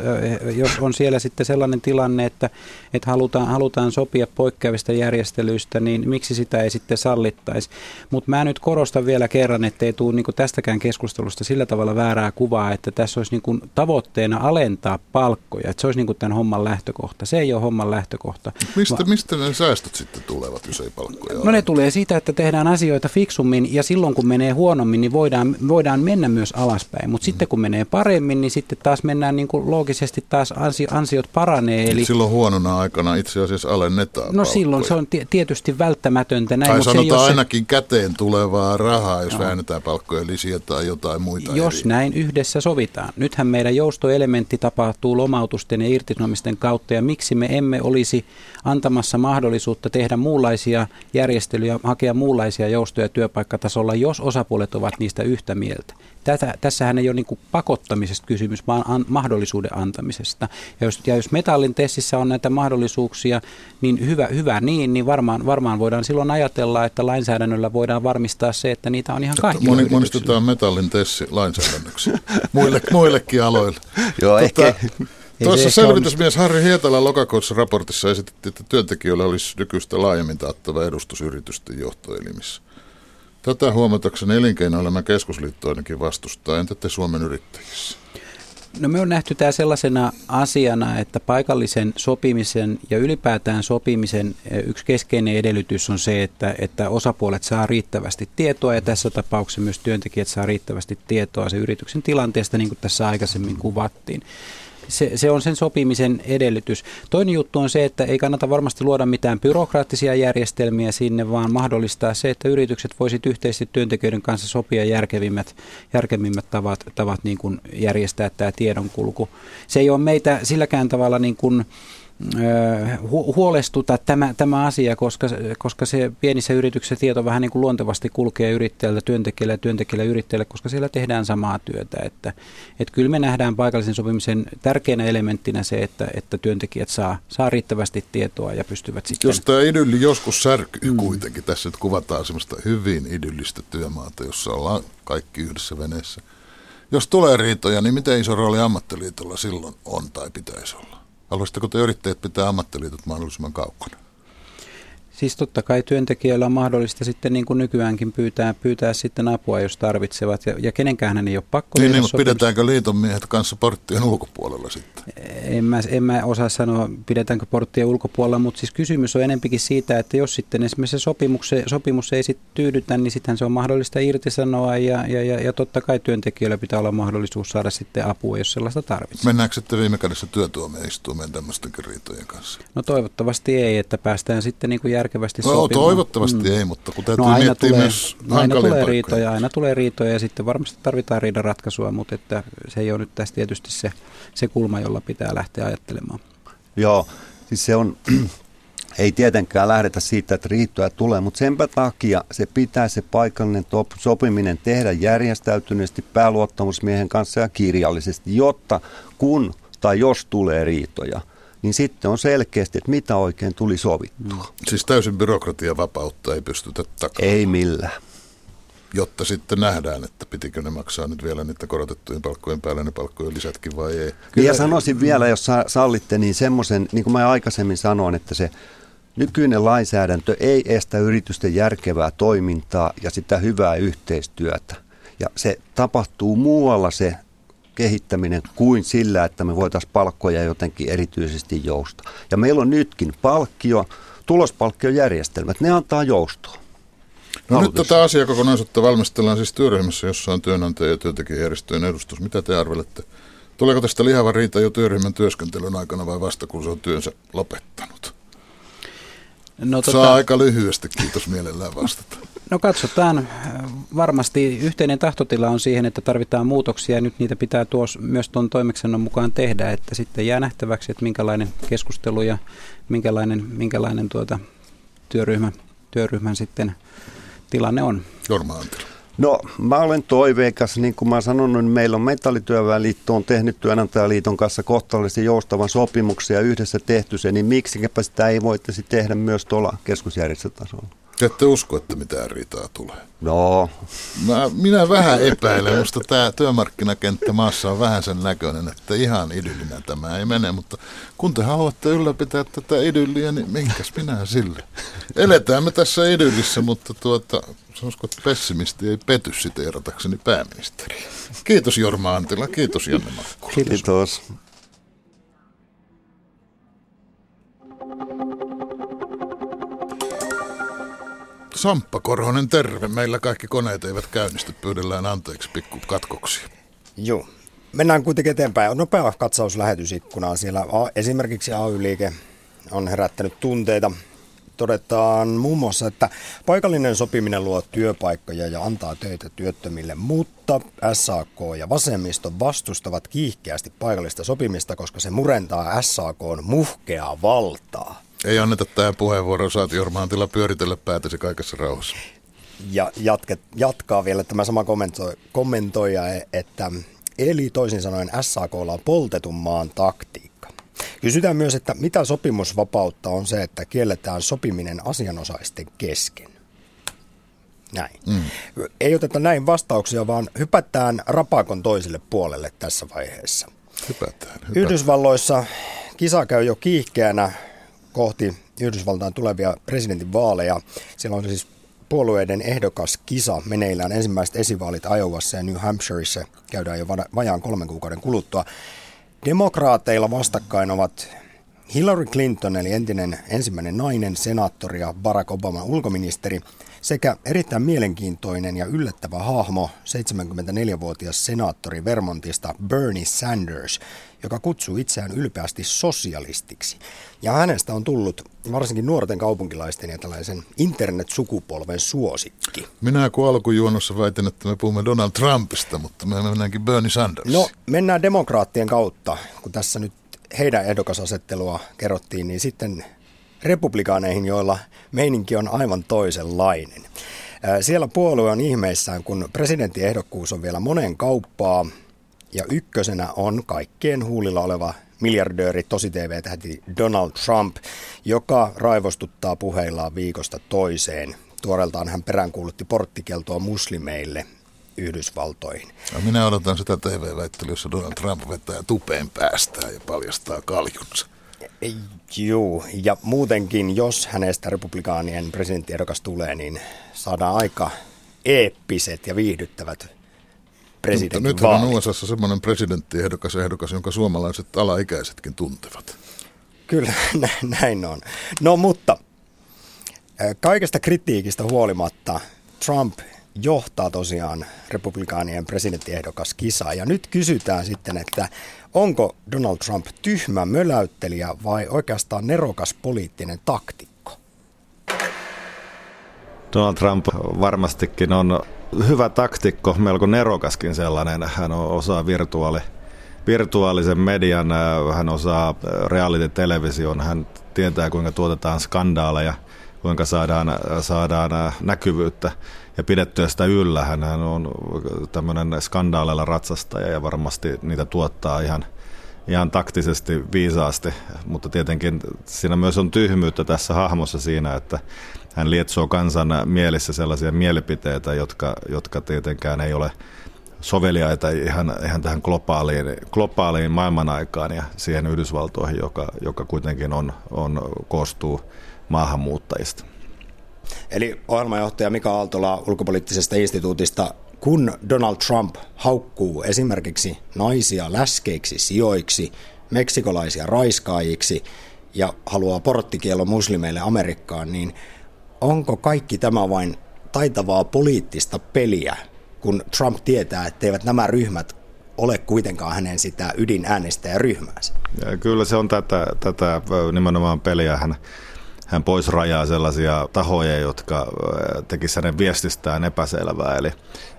jos on siellä sitten sellainen tilanne, että, että halutaan, halutaan sopia poikkeavista järjestelyistä, niin miksi sitä ei sitten sallittaisi. Mutta mä nyt korostan vielä kerran, että ei tule niinku tästäkään keskustelusta sillä tavalla väärää kuvaa, että tässä olisi niinku tavoitteena alentaa palkkoja, että se olisi niinku tämän homman lähtökohta. Se ei ole homman lähtökohta. Mistä, Va- mistä ne säästöt sitten tulevat, jos ei palkkoja palkkoja? No ne tulee siitä, että tehdään asioita fiksummin ja silloin kun menee huonommin, niin voidaan, voidaan mennä myös alaspäin. Mutta mm. sitten kun menee paremmin, niin sitten taas mennään niin kuin loogisesti taas ansio, ansiot paranee. Eli... Silloin huonona aikana itse asiassa alennetaan No palkkoja. silloin se on tietysti välttämätöntä. Näin, tai sanotaan se, ainakin se... käteen tulevaa rahaa, jos no. väännetään palkkoja lisiä tai jotain muita. Jos eri. näin yhdessä sovitaan. Nythän meidän joustoelementti tapahtuu lomautusten ja irtisanomisten kautta ja miksi me emme olisi antamassa mahdollisuutta tehdä muunlaisia järjestelyjä, hakea muunlaisia joustoja työpaikkatasolla, jos osapuolet ovat niistä yhtä mieltä. Tätä, tässähän ei ole niin pakottamisesta kysymys, vaan an, mahdollisuuden antamisesta. Ja jos, ja jos metallin testissä on näitä mahdollisuuksia, niin hyvä, hyvä niin, niin varmaan, varmaan voidaan silloin ajatella, että lainsäädännöllä voidaan varmistaa se, että niitä on ihan kaikki. Moni, monistetaan metallin tessi lainsäädännöksi Muille, muillekin aloille. Joo, tota, ehkä, Tuossa selvitysmies Harri Hietala lokakuussa raportissa esitettiin, että työntekijöillä olisi nykyistä laajemmin taattava edustus yritysten johtoelimissä. Tätä huomatakseni elinkeinoelämän keskusliitto ainakin vastustaa. Entä te Suomen yrittäjissä? No me on nähty tämä sellaisena asiana, että paikallisen sopimisen ja ylipäätään sopimisen yksi keskeinen edellytys on se, että, että osapuolet saa riittävästi tietoa ja tässä tapauksessa myös työntekijät saa riittävästi tietoa se yrityksen tilanteesta, niin kuin tässä aikaisemmin kuvattiin se, se on sen sopimisen edellytys. Toinen juttu on se, että ei kannata varmasti luoda mitään byrokraattisia järjestelmiä sinne, vaan mahdollistaa se, että yritykset voisit yhteisesti työntekijöiden kanssa sopia järkevimmät, järkevimmät tavat, tavat niin kuin järjestää tämä tiedonkulku. Se ei ole meitä silläkään tavalla niin kuin, huolestuta tämä, tämä asia, koska, koska se pienissä yrityksissä tieto vähän niin kuin luontevasti kulkee yrittäjältä työntekijälle ja työntekijälle yrittäjälle, koska siellä tehdään samaa työtä. Että, että kyllä me nähdään paikallisen sopimisen tärkeänä elementtinä se, että, että työntekijät saa, saa riittävästi tietoa ja pystyvät sitten... Jos tämä idylli joskus särkyy mm. kuitenkin, tässä nyt kuvataan semmoista hyvin idyllistä työmaata, jossa ollaan kaikki yhdessä veneessä. Jos tulee riitoja, niin miten iso rooli ammattiliitolla silloin on tai pitäisi olla? Haluaisitteko te yrittäjät pitää ammattiliitot mahdollisimman kaukana? Siis totta kai työntekijöillä on mahdollista sitten niin kuin nykyäänkin pyytää, pyytää sitten apua, jos tarvitsevat. Ja, ja kenenkään ei ole pakko Niin, niin mutta pidetäänkö liiton miehet kanssa porttien ulkopuolella sitten? En mä, en mä osaa sanoa, pidetäänkö porttien ulkopuolella, mutta siis kysymys on enempikin siitä, että jos sitten esimerkiksi se sopimus, sopimus ei sitten tyydytä, niin sitten se on mahdollista irtisanoa ja, ja, ja, ja totta kai työntekijöillä pitää olla mahdollisuus saada sitten apua, jos sellaista tarvitsee. Mennäänkö sitten viime kädessä työtuomioistuimeen tämmöistenkin riitojen kanssa? No toivottavasti ei, että päästään sitten niin kuin järkevästi no, sopimaan. toivottavasti mm. ei, mutta kun täytyy no, aina miettiä tulee, myös aina tulee riitoja, aina tulee riitoja ja sitten varmasti tarvitaan riidan ratkaisua, mutta että se ei ole nyt tässä tietysti se, se kulma, jolla pitää lähteä ajattelemaan. Joo, siis se on, (clears throat) ei tietenkään lähdetä siitä, että riittoja tulee, mutta senpä takia se pitää se paikallinen top, sopiminen tehdä järjestäytyneesti pääluottamusmiehen kanssa ja kirjallisesti, jotta kun tai jos tulee riitoja, niin sitten on selkeästi, että mitä oikein tuli sovittua. Mm. Siis täysin byrokratia vapautta ei pystytä takaamaan. Ei millään. Jotta sitten nähdään, että pitikö ne maksaa nyt vielä niitä korotettujen palkkojen päälle ne palkkojen lisätkin vai ei. Kyllä. Ja sanoisin vielä, jos sallitte, niin semmoisen, niin kuin mä aikaisemmin sanoin, että se nykyinen lainsäädäntö ei estä yritysten järkevää toimintaa ja sitä hyvää yhteistyötä. Ja se tapahtuu muualla se kehittäminen kuin sillä, että me voitaisiin palkkoja jotenkin erityisesti jousta. Ja meillä on nytkin palkkio, tulospalkkiojärjestelmät, ne antaa joustoa. No nyt tätä asiakokonaisuutta valmistellaan siis työryhmässä, jossa on työnantaja- ja työntekijäjärjestöjen edustus. Mitä te arvelette? Tuleeko tästä lihava riita jo työryhmän työskentelyn aikana vai vasta kun se on työnsä lopettanut? No, tota... Saa aika lyhyesti, kiitos mielellään vastata. (laughs) No katsotaan. Varmasti yhteinen tahtotila on siihen, että tarvitaan muutoksia ja nyt niitä pitää tuos, myös tuon toimeksennon mukaan tehdä, että sitten jää nähtäväksi, että minkälainen keskustelu ja minkälainen, minkälainen tuota työryhmä, työryhmän sitten tilanne on. Jorma Antila. No mä olen toiveikas, niin kuin mä sanon, niin meillä on Metallityöväenliitto on tehnyt työnantajaliiton kanssa kohtalaisen joustavan sopimuksia yhdessä tehty se, niin miksikäpä sitä ei voitaisi tehdä myös tuolla keskusjärjestötasolla. Ette usko, että mitään riitaa tulee? No. Mä, minä vähän epäilen, mutta tämä työmarkkinakenttä maassa on vähän sen näköinen, että ihan idyllinen tämä ei mene, mutta kun te haluatte ylläpitää tätä idylliä, niin minkäs minä sille? Eletään me tässä idyllissä, mutta tuota, sanoisiko, että pessimisti ei pety siteeratakseni pääministeri. Kiitos Jorma Antila, kiitos Janne Makkula. Kiitos. kiitos. Samppa Korhonen, terve. Meillä kaikki koneet eivät käynnisty. Pyydellään anteeksi pikku katkoksia. Joo. Mennään kuitenkin eteenpäin. Nopea katsaus lähetysikkunaan. Siellä esimerkiksi AY-liike on herättänyt tunteita. Todetaan muun muassa, että paikallinen sopiminen luo työpaikkoja ja antaa töitä työttömille, mutta SAK ja vasemmisto vastustavat kiihkeästi paikallista sopimista, koska se murentaa SAKn muhkeaa valtaa. Ei anneta tähän puheenvuoroon, saat Jorma Antila pyöritellä päätäsi kaikessa rauhassa. Ja jatke, jatkaa vielä tämä sama kommentoi, kommentoija, että eli toisin sanoen SAK on poltetun maan taktiikka. Kysytään myös, että mitä sopimusvapautta on se, että kielletään sopiminen asianosaisten kesken. Näin. Mm. Ei oteta näin vastauksia, vaan hypätään rapakon toiselle puolelle tässä vaiheessa. Hypätään, hypätään. Yhdysvalloissa kisa käy jo kiihkeänä kohti Yhdysvaltain tulevia presidentinvaaleja. Siellä on siis puolueiden ehdokas kisa meneillään. Ensimmäiset esivaalit Iowassa ja New Hampshireissa käydään jo vajaan kolmen kuukauden kuluttua. Demokraateilla vastakkain ovat Hillary Clinton, eli entinen ensimmäinen nainen, senaattori ja Barack Obama ulkoministeri, sekä erittäin mielenkiintoinen ja yllättävä hahmo, 74-vuotias senaattori Vermontista Bernie Sanders, joka kutsuu itseään ylpeästi sosialistiksi. Ja hänestä on tullut varsinkin nuorten kaupunkilaisten ja tällaisen internet-sukupolven suosikki. Minä kun alkujuonnossa väitän, että me puhumme Donald Trumpista, mutta me mennäänkin Bernie Sanders. No, mennään demokraattien kautta, kun tässä nyt heidän ehdokasasettelua kerrottiin, niin sitten republikaaneihin, joilla meininki on aivan toisenlainen. Siellä puolue on ihmeissään, kun presidenttiehdokkuus on vielä monen kauppaa ja ykkösenä on kaikkien huulilla oleva miljardööri tosi TV-tähti Donald Trump, joka raivostuttaa puheillaan viikosta toiseen. Tuoreeltaan hän peräänkuulutti porttikeltoa muslimeille Yhdysvaltoihin. No minä odotan sitä TV-väittelyä, jossa Donald Trump vetää tupeen päästään ja paljastaa kaljunsa. Joo, ja muutenkin, jos hänestä republikaanien presidenttiehdokas tulee, niin saadaan aika eeppiset ja viihdyttävät presidentin Nyt on USA semmoinen presidenttiehdokas ehdokas, jonka suomalaiset alaikäisetkin tuntevat. Kyllä, (laughs) näin on. No mutta kaikesta kritiikistä huolimatta Trump johtaa tosiaan republikaanien presidenttiehdokas kisa. Ja nyt kysytään sitten, että onko Donald Trump tyhmä möläyttelijä vai oikeastaan nerokas poliittinen taktikko? Donald Trump varmastikin on hyvä taktikko, melko nerokaskin sellainen. Hän osaa virtuaali, virtuaalisen median, hän osaa reality-television, hän tietää kuinka tuotetaan skandaaleja, kuinka saadaan, saadaan näkyvyyttä ja pidettyä sitä yllä. Hän on tämmöinen skandaaleilla ratsastaja ja varmasti niitä tuottaa ihan, ihan taktisesti viisaasti, mutta tietenkin siinä myös on tyhmyyttä tässä hahmossa siinä, että hän lietsoo kansan mielissä sellaisia mielipiteitä, jotka, jotka tietenkään ei ole soveliaita ihan, ihan tähän globaaliin, globaaliin maailmanaikaan ja siihen Yhdysvaltoihin, joka, joka kuitenkin on, on, koostuu maahanmuuttajista. Eli ohjelmajohtaja Mika Aaltola ulkopoliittisesta instituutista, kun Donald Trump haukkuu esimerkiksi naisia läskeiksi sijoiksi, meksikolaisia raiskaajiksi ja haluaa porttikielon muslimeille Amerikkaan, niin onko kaikki tämä vain taitavaa poliittista peliä, kun Trump tietää, etteivät nämä ryhmät ole kuitenkaan hänen sitä ydinäänestäjäryhmäänsä? Kyllä se on tätä, tätä nimenomaan peliä. Hän hän pois rajaa sellaisia tahoja, jotka tekisivät hänen viestistään epäselvää. Eli,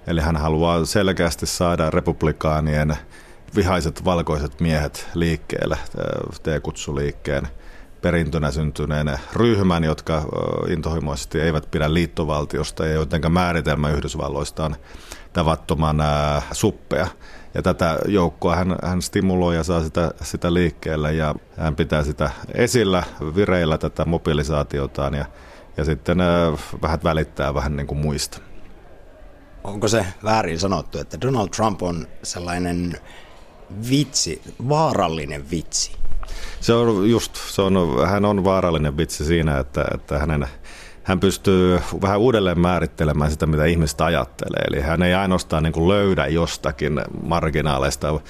eli hän haluaa selkeästi saada republikaanien vihaiset valkoiset miehet liikkeelle, T-kutsuliikkeen perintönä syntyneen ryhmän, jotka intohimoisesti eivät pidä liittovaltiosta ja jotenka määritelmä Yhdysvalloista on tavattoman suppea. Ja tätä joukkoa hän, hän stimuloi ja saa sitä, sitä liikkeelle ja hän pitää sitä esillä, vireillä tätä mobilisaatiotaan ja, ja sitten äh, vähän välittää vähän niin kuin muista. Onko se väärin sanottu, että Donald Trump on sellainen vitsi, vaarallinen vitsi? Se on just, se on, hän on vaarallinen vitsi siinä, että, että hänen hän pystyy vähän uudelleen määrittelemään sitä, mitä ihmiset ajattelee. Eli hän ei ainoastaan niin kuin löydä jostakin marginaaleista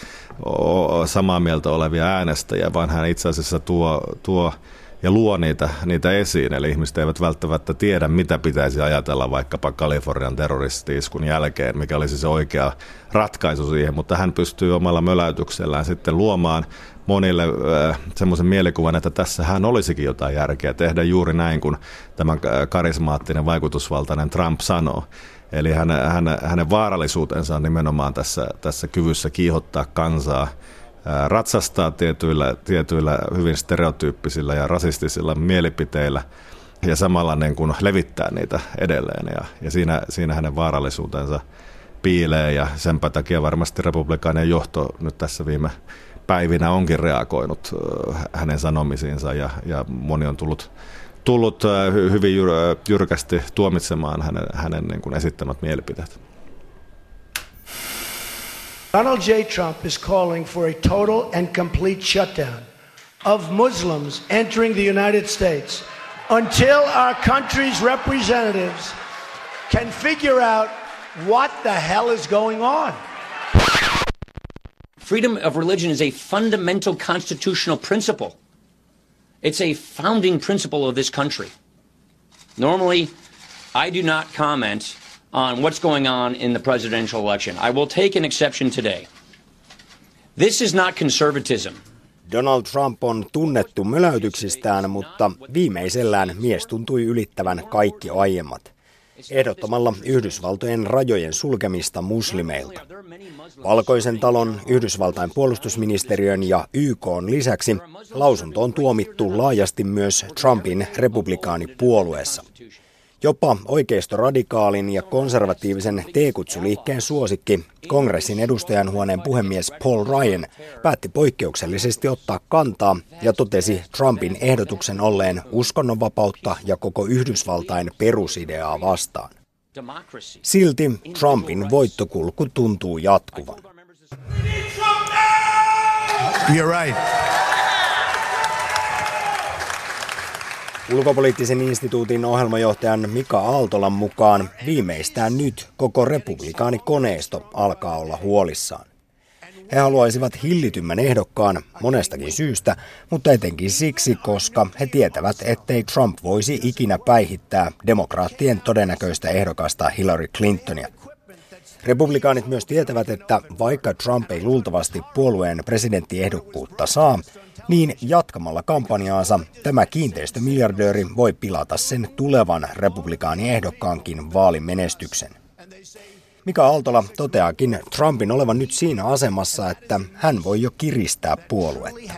samaa mieltä olevia äänestäjiä, vaan hän itse asiassa tuo, tuo ja luo niitä, niitä esiin. Eli ihmiset eivät välttämättä tiedä, mitä pitäisi ajatella vaikkapa Kalifornian terroristiiskun jälkeen, mikä olisi se oikea ratkaisu siihen, mutta hän pystyy omalla möläytyksellään sitten luomaan monille äh, semmoisen mielikuvan, että tässä hän olisikin jotain järkeä tehdä juuri näin, kun tämä karismaattinen vaikutusvaltainen Trump sanoo. Eli hän, hän, hänen vaarallisuutensa on nimenomaan tässä, tässä kyvyssä kiihottaa kansaa, äh, ratsastaa tietyillä, tietyillä hyvin stereotyyppisillä ja rasistisilla mielipiteillä ja samalla niin kuin levittää niitä edelleen. Ja, ja siinä, siinä hänen vaarallisuutensa piilee ja sen takia varmasti republikaanien johto nyt tässä viime päivinä onkin reagoinut hänen sanomisiinsa ja, ja moni on tullut, tullut hyvin jyrkästi tuomitsemaan hänen, hänen niin kuin esittämät mielipiteet. Donald J. Trump is calling for a total and complete shutdown of Muslims entering the United States until our country's representatives can figure out what the hell is going on. Freedom of religion is a fundamental constitutional principle. It's a founding principle of this country. Normally, I do not comment on what's going on in the presidential election. I will take an exception today. This is not conservatism. Donald Trump on tunnettu möläytyksistään, mutta viimeisellään mies tuntui ylittävän kaikki aiemmat ehdottamalla Yhdysvaltojen rajojen sulkemista muslimeilta. Valkoisen talon, Yhdysvaltain puolustusministeriön ja YK lisäksi lausunto on tuomittu laajasti myös Trumpin republikaanipuolueessa. Jopa oikeistoradikaalin ja konservatiivisen T-kutsuliikkeen suosikki, kongressin edustajanhuoneen puhemies Paul Ryan, päätti poikkeuksellisesti ottaa kantaa ja totesi Trumpin ehdotuksen olleen uskonnonvapautta ja koko Yhdysvaltain perusideaa vastaan. Silti Trumpin voittokulku tuntuu jatkuvan. You're right. Ulkopoliittisen instituutin ohjelmajohtajan Mika Aaltolan mukaan viimeistään nyt koko republikaanikoneisto alkaa olla huolissaan. He haluaisivat hillitymmän ehdokkaan monestakin syystä, mutta etenkin siksi, koska he tietävät, ettei Trump voisi ikinä päihittää demokraattien todennäköistä ehdokasta Hillary Clintonia. Republikaanit myös tietävät, että vaikka Trump ei luultavasti puolueen presidenttiehdokkuutta saa, niin jatkamalla kampanjaansa tämä kiinteistömiljardööri voi pilata sen tulevan republikaaniehdokkaankin vaalimenestyksen. Mika Aaltola toteakin Trumpin olevan nyt siinä asemassa, että hän voi jo kiristää puoluetta.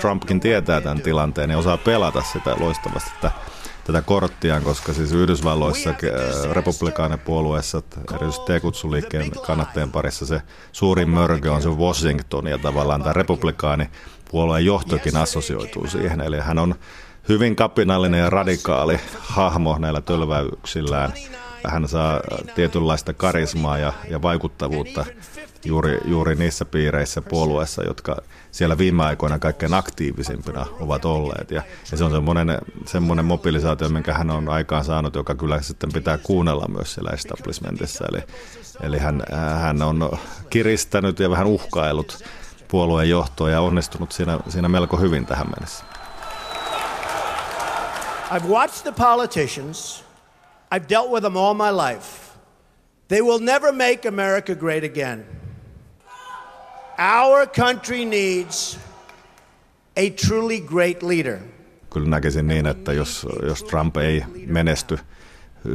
Trumpkin tietää tämän tilanteen ja osaa pelata sitä loistavasti. Että tätä korttiaan, koska siis Yhdysvalloissa äh, republikaanipuolueessa, erityisesti T-kutsuliikkeen kannattajien parissa se suurin mörkö on se Washington ja tavallaan tämä republikaanipuolueen johtokin assosioituu siihen. Eli hän on hyvin kapinallinen ja radikaali hahmo näillä tölväyksillään. Hän saa tietynlaista karismaa ja, ja vaikuttavuutta juuri, juuri niissä piireissä puolueessa, jotka siellä viime aikoina kaikkein aktiivisimpina ovat olleet. Ja, ja se on semmoinen, semmoinen mobilisaatio, minkä hän on aikaan saanut, joka kyllä sitten pitää kuunnella myös siellä establishmentissa. Eli, eli hän, hän on kiristänyt ja vähän uhkaillut puolueen johtoa ja onnistunut siinä, siinä melko hyvin tähän mennessä. I've watched the politicians. I've dealt with them all my life. They will never make America great again. Our country needs a truly great leader. Kyllä näkisin niin, että jos, jos Trump ei menesty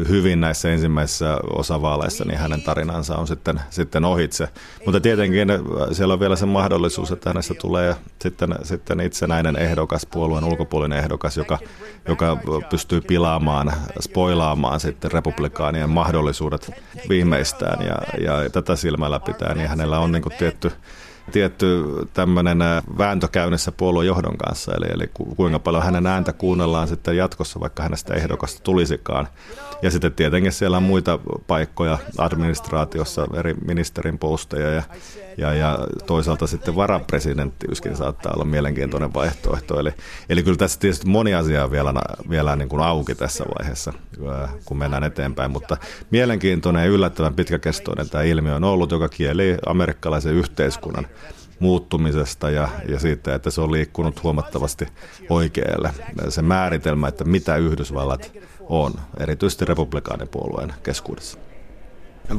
hyvin näissä ensimmäisissä osavaaleissa, niin hänen tarinansa on sitten, sitten ohitse. Mutta tietenkin siellä on vielä se mahdollisuus, että hänestä tulee sitten, sitten itsenäinen ehdokas, puolueen ulkopuolinen ehdokas, joka, joka pystyy pilaamaan, spoilaamaan sitten republikaanien mahdollisuudet viimeistään. Ja, ja tätä silmällä pitää, niin hänellä on niin tietty tietty tämmöinen vääntö käynnissä puoluejohdon kanssa, eli, eli kuinka paljon hänen ääntä kuunnellaan sitten jatkossa, vaikka hänestä ehdokasta tulisikaan. Ja sitten tietenkin siellä on muita paikkoja administraatiossa, eri ministerin posteja ja, ja, ja toisaalta sitten varapresidenttiyskin saattaa olla mielenkiintoinen vaihtoehto. Eli, eli kyllä tässä tietysti moni asia on vielä, vielä niin kuin auki tässä vaiheessa, kun mennään eteenpäin, mutta mielenkiintoinen ja yllättävän pitkäkestoinen tämä ilmiö on ollut, joka kieli amerikkalaisen yhteiskunnan muuttumisesta ja, ja siitä, että se on liikkunut huomattavasti oikealle. Se määritelmä, että mitä Yhdysvallat on, erityisesti republikaanipuolueen keskuudessa.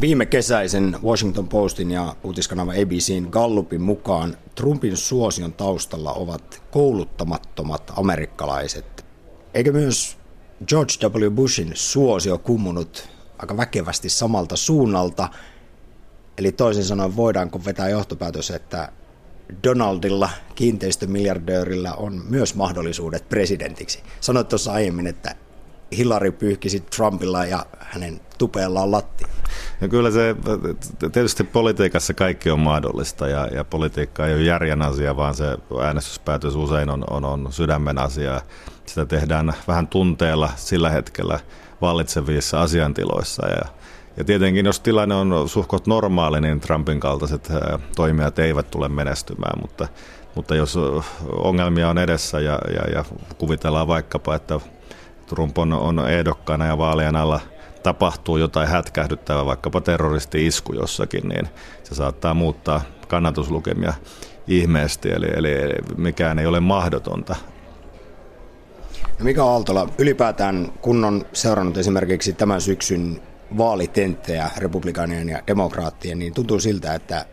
Viime kesäisen Washington Postin ja uutiskanava ABCn Gallupin mukaan Trumpin suosion taustalla ovat kouluttamattomat amerikkalaiset. Eikö myös George W. Bushin suosio kummunut aika väkevästi samalta suunnalta? Eli toisin sanoen voidaanko vetää johtopäätös, että Donaldilla, kiinteistömiljardöörillä, on myös mahdollisuudet presidentiksi. Sanoit tuossa aiemmin, että Hillary pyyhkisi Trumpilla ja hänen tupeellaan lattia. Ja kyllä se, tietysti politiikassa kaikki on mahdollista ja, ja politiikka ei ole järjen asia, vaan se äänestyspäätös usein on, on, on sydämen asia. Sitä tehdään vähän tunteella sillä hetkellä vallitsevissa asiantiloissa ja ja tietenkin, jos tilanne on suhkot normaali, niin Trumpin kaltaiset toimijat eivät tule menestymään, mutta, mutta jos ongelmia on edessä ja, ja, ja kuvitellaan vaikkapa, että Trump on, on ehdokkaana ja vaalien alla tapahtuu jotain hätkähdyttävää, vaikkapa terroristi-isku jossakin, niin se saattaa muuttaa kannatuslukemia ihmeesti, eli, eli mikään ei ole mahdotonta. No Mika Aaltola, ylipäätään kun on seurannut esimerkiksi tämän syksyn vaalitenttejä republikaanien ja demokraattien, niin tuntuu siltä, että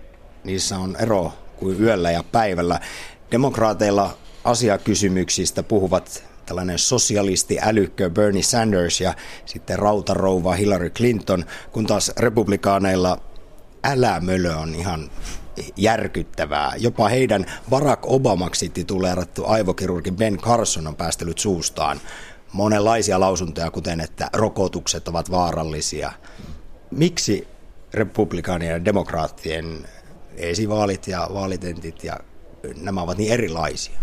niissä on ero kuin yöllä ja päivällä. Demokraateilla asiakysymyksistä puhuvat tällainen sosialisti älykkö Bernie Sanders ja sitten rautarouva Hillary Clinton, kun taas republikaaneilla älämölö on ihan järkyttävää. Jopa heidän Barack Obamaksi tituleerattu aivokirurgi Ben Carson on päästellyt suustaan monenlaisia lausuntoja, kuten että rokotukset ovat vaarallisia. Miksi republikaanien ja demokraattien esivaalit ja vaalitentit ja nämä ovat niin erilaisia?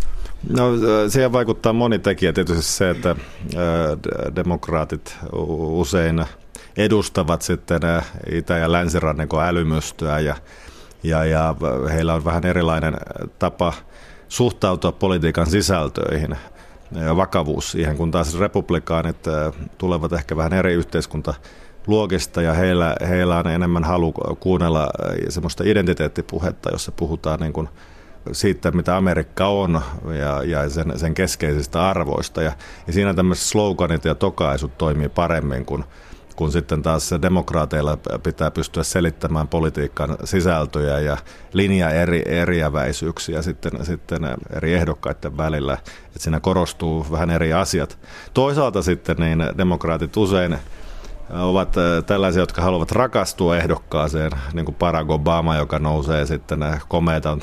No siihen vaikuttaa moni tekijä. Tietysti se, että demokraatit usein edustavat sitten Itä- ja Länsirannikon älymystöä ja, ja, ja heillä on vähän erilainen tapa suhtautua politiikan sisältöihin ja vakavuus siihen, kun taas republikaanit tulevat ehkä vähän eri yhteiskunta luokista ja heillä, heillä on enemmän halu kuunnella semmoista identiteettipuhetta, jossa puhutaan niin kuin siitä, mitä Amerikka on ja, ja sen, sen keskeisistä arvoista. Ja, ja siinä tämmöiset sloganit ja tokaisut toimii paremmin kuin kun sitten taas demokraateilla pitää pystyä selittämään politiikan sisältöjä ja linja eri, eriäväisyyksiä sitten, sitten eri ehdokkaiden välillä, että siinä korostuu vähän eri asiat. Toisaalta sitten niin demokraatit usein ovat tällaisia, jotka haluavat rakastua ehdokkaaseen, niin kuin Barack Obama, joka nousee sitten komeetan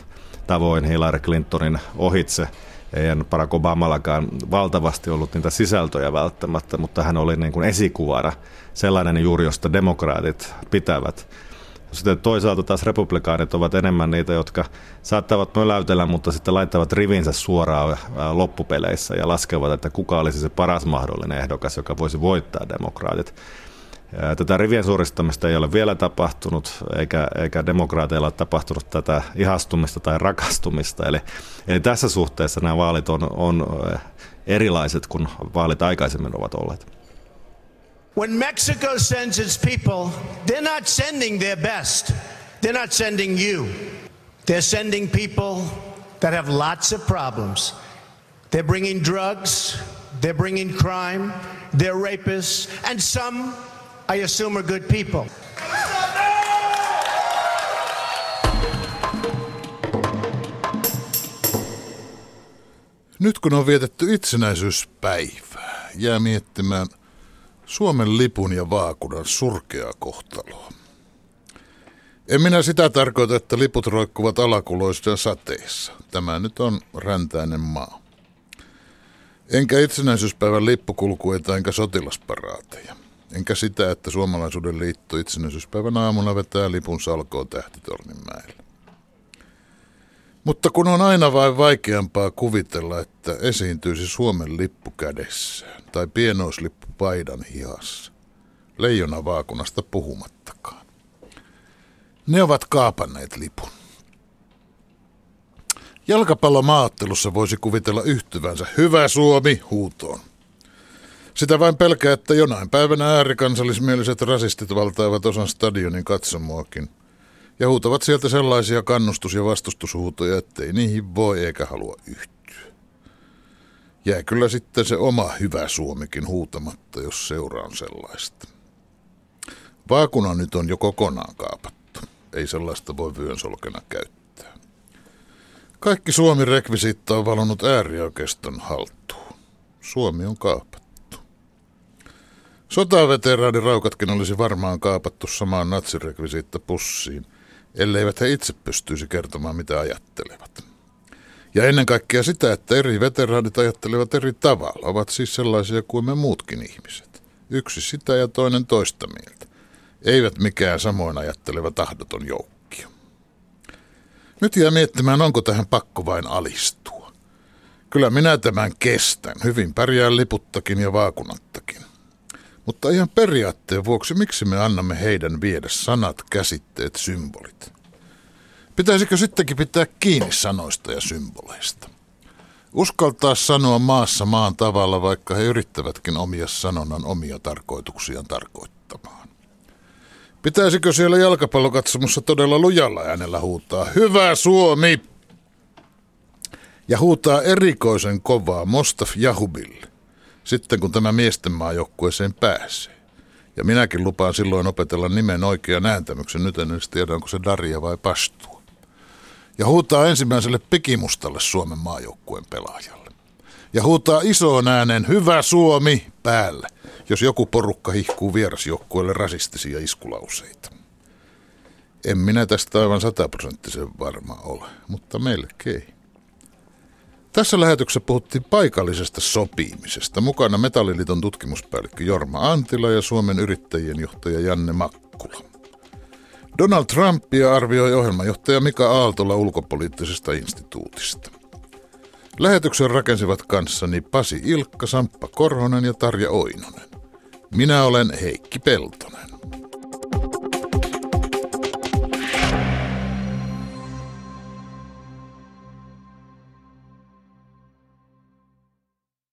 tavoin Hillary Clintonin ohitse. Ei Barack Obamallakaan valtavasti ollut niitä sisältöjä välttämättä, mutta hän oli niin kuin esikuvana sellainen juuri, josta demokraatit pitävät. Sitten toisaalta taas republikaanit ovat enemmän niitä, jotka saattavat möläytellä, mutta sitten laittavat rivinsä suoraan loppupeleissä ja laskevat, että kuka olisi se paras mahdollinen ehdokas, joka voisi voittaa demokraatit. Tätä rivien suoristamista ei ole vielä tapahtunut, eikä, eikä demokraateilla ole tapahtunut tätä ihastumista tai rakastumista. Eli, eli tässä suhteessa nämä vaalit on, on erilaiset kuin vaalit aikaisemmin ovat olleet. When Mexico sends its people, they're not sending their best. They're not sending you. They're sending people that have lots of problems. They're bringing drugs, they're bringing crime, they're rapists, and some I assume are good people. Nyt kun on vietetty itsenäisyyspäivää, jää miettimään Suomen lipun ja vaakunan surkeaa kohtaloa. En minä sitä tarkoita, että liput roikkuvat alakuloissa sateissa. Tämä nyt on räntäinen maa. Enkä itsenäisyyspäivän lippukulkuita enkä sotilasparaateja. Enkä sitä, että Suomalaisuuden liitto itsenäisyyspäivän aamuna vetää lipun salkoon tähtitorninmäellä. Mutta kun on aina vain vaikeampaa kuvitella, että esiintyisi Suomen lippu kädessään tai pienoislippu paidan hihassa, leijona vaakunasta puhumattakaan. Ne ovat kaapanneet lipun. Jalkapallomaattelussa voisi kuvitella yhtyvänsä hyvä Suomi huutoon. Sitä vain pelkää, että jonain päivänä äärikansallismieliset rasistit valtaavat osan stadionin katsomuakin ja huutavat sieltä sellaisia kannustus- ja vastustushuutoja, ettei niihin voi eikä halua yhtyä. Jää kyllä sitten se oma hyvä Suomikin huutamatta, jos seuraan sellaista. Vaakuna nyt on jo kokonaan kaapattu. Ei sellaista voi vyönsolkena käyttää. Kaikki Suomi-rekvisiitta on valonnut äärioikeiston haltuun. Suomi on kaapattu. Sotaveteraaniraukatkin olisi varmaan kaapattu samaan natsirekvisiitta pussiin, elleivät he itse pystyisi kertomaan mitä ajattelevat. Ja ennen kaikkea sitä, että eri veteraanit ajattelevat eri tavalla, ovat siis sellaisia kuin me muutkin ihmiset. Yksi sitä ja toinen toista mieltä. Eivät mikään samoin ajatteleva tahdoton joukkio. Nyt jää miettimään, onko tähän pakko vain alistua. Kyllä minä tämän kestän. Hyvin pärjään liputtakin ja vaakunattakin. Mutta ihan periaatteen vuoksi, miksi me annamme heidän viedä sanat, käsitteet, symbolit? Pitäisikö sittenkin pitää kiinni sanoista ja symboleista? Uskaltaa sanoa maassa maan tavalla, vaikka he yrittävätkin omia sanonnan omia tarkoituksiaan tarkoittamaan. Pitäisikö siellä jalkapallokatsomussa todella lujalla äänellä huutaa Hyvä Suomi! Ja huutaa erikoisen kovaa Mostaf Jahubille, sitten kun tämä miesten maajoukkueeseen pääsee. Ja minäkin lupaan silloin opetella nimen oikean ääntämyksen, nyt en edes tiedä onko se Daria vai Pastua. Ja huutaa ensimmäiselle pikimustalle Suomen maajoukkueen pelaajalle. Ja huutaa isoon ääneen Hyvä Suomi päälle, jos joku porukka hihkuu vierasjoukkueelle rasistisia iskulauseita. En minä tästä aivan sataprosenttisen varma ole, mutta melkein. Tässä lähetyksessä puhuttiin paikallisesta sopimisesta. Mukana Metalliliiton tutkimuspäällikkö Jorma Antila ja Suomen yrittäjien johtaja Janne Makkula. Donald Trumpia arvioi ohjelmajohtaja Mika Aaltola ulkopoliittisesta instituutista. Lähetyksen rakensivat kanssani Pasi Ilkka, Samppa Korhonen ja Tarja Oinonen. Minä olen Heikki Peltonen.